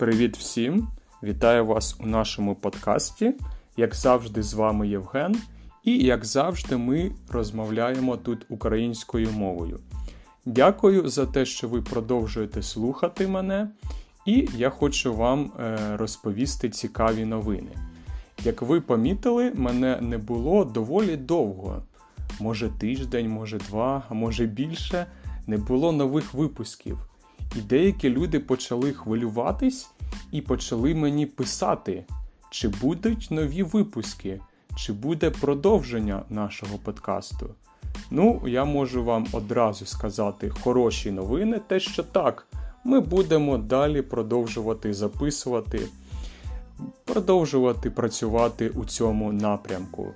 Привіт всім! Вітаю вас у нашому подкасті. Як завжди, з вами Євген, і як завжди, ми розмовляємо тут українською мовою. Дякую за те, що ви продовжуєте слухати мене, і я хочу вам е, розповісти цікаві новини. Як ви помітили, мене не було доволі довго. Може тиждень, може два, а може більше, не було нових випусків. І деякі люди почали хвилюватись і почали мені писати, чи будуть нові випуски, чи буде продовження нашого подкасту. Ну, я можу вам одразу сказати хороші новини, те, що так, ми будемо далі продовжувати записувати, продовжувати працювати у цьому напрямку.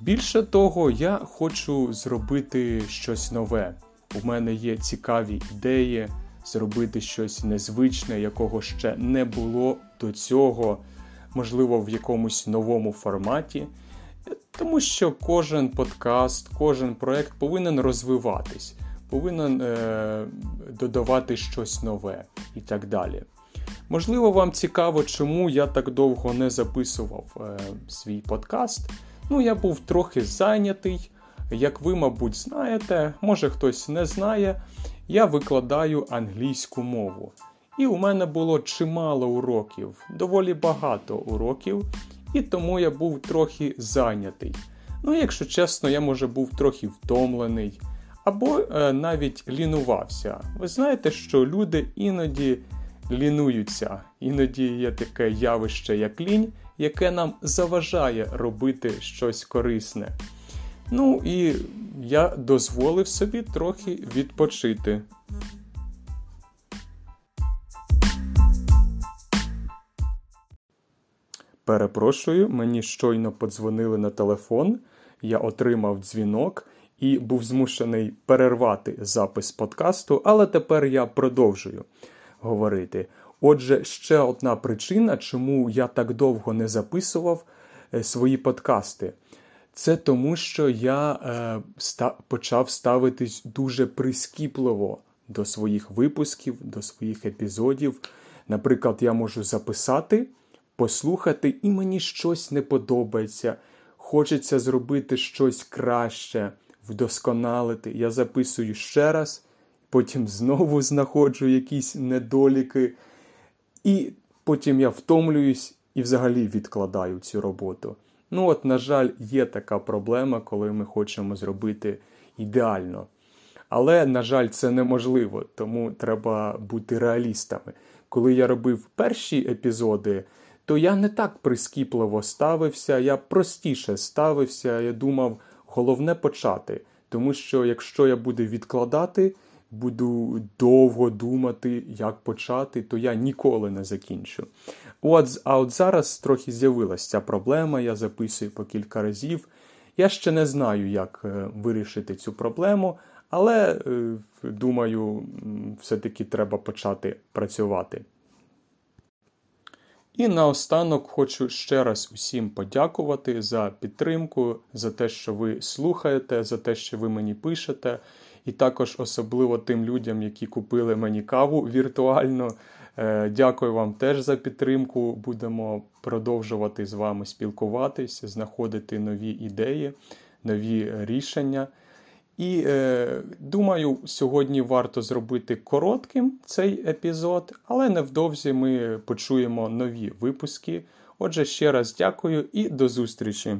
Більше того, я хочу зробити щось нове. У мене є цікаві ідеї зробити щось незвичне, якого ще не було до цього, можливо, в якомусь новому форматі. Тому що кожен подкаст, кожен проект повинен розвиватись, повинен е, додавати щось нове і так далі. Можливо, вам цікаво, чому я так довго не записував е, свій подкаст. Ну, я був трохи зайнятий. Як ви, мабуть, знаєте, може хтось не знає, я викладаю англійську мову. І у мене було чимало уроків, доволі багато уроків, і тому я був трохи зайнятий. Ну, якщо чесно, я може був трохи втомлений, або е, навіть лінувався. Ви знаєте, що люди іноді лінуються, іноді є таке явище, як лінь, яке нам заважає робити щось корисне. Ну і я дозволив собі трохи відпочити. Перепрошую, мені щойно подзвонили на телефон, я отримав дзвінок і був змушений перервати запис подкасту, але тепер я продовжую говорити. Отже, ще одна причина, чому я так довго не записував е, свої подкасти. Це тому, що я е, ста, почав ставитись дуже прискіпливо до своїх випусків, до своїх епізодів. Наприклад, я можу записати, послухати, і мені щось не подобається. Хочеться зробити щось краще, вдосконалити. Я записую ще раз, потім знову знаходжу якісь недоліки, і потім я втомлююсь і взагалі відкладаю цю роботу. Ну, от, на жаль, є така проблема, коли ми хочемо зробити ідеально. Але, на жаль, це неможливо, тому треба бути реалістами. Коли я робив перші епізоди, то я не так прискіпливо ставився, я простіше ставився. Я думав, головне почати. Тому що якщо я буду відкладати, буду довго думати, як почати, то я ніколи не закінчу. От, А от зараз трохи з'явилася ця проблема, я записую по кілька разів. Я ще не знаю, як е, вирішити цю проблему, але е, думаю, все-таки треба почати працювати. І наостанок хочу ще раз усім подякувати за підтримку, за те, що ви слухаєте, за те, що ви мені пишете. І також особливо тим людям, які купили мені каву віртуально. Е, дякую вам теж за підтримку. Будемо продовжувати з вами спілкуватись, знаходити нові ідеї, нові рішення. І е, думаю, сьогодні варто зробити коротким цей епізод, але невдовзі ми почуємо нові випуски. Отже, ще раз дякую і до зустрічі!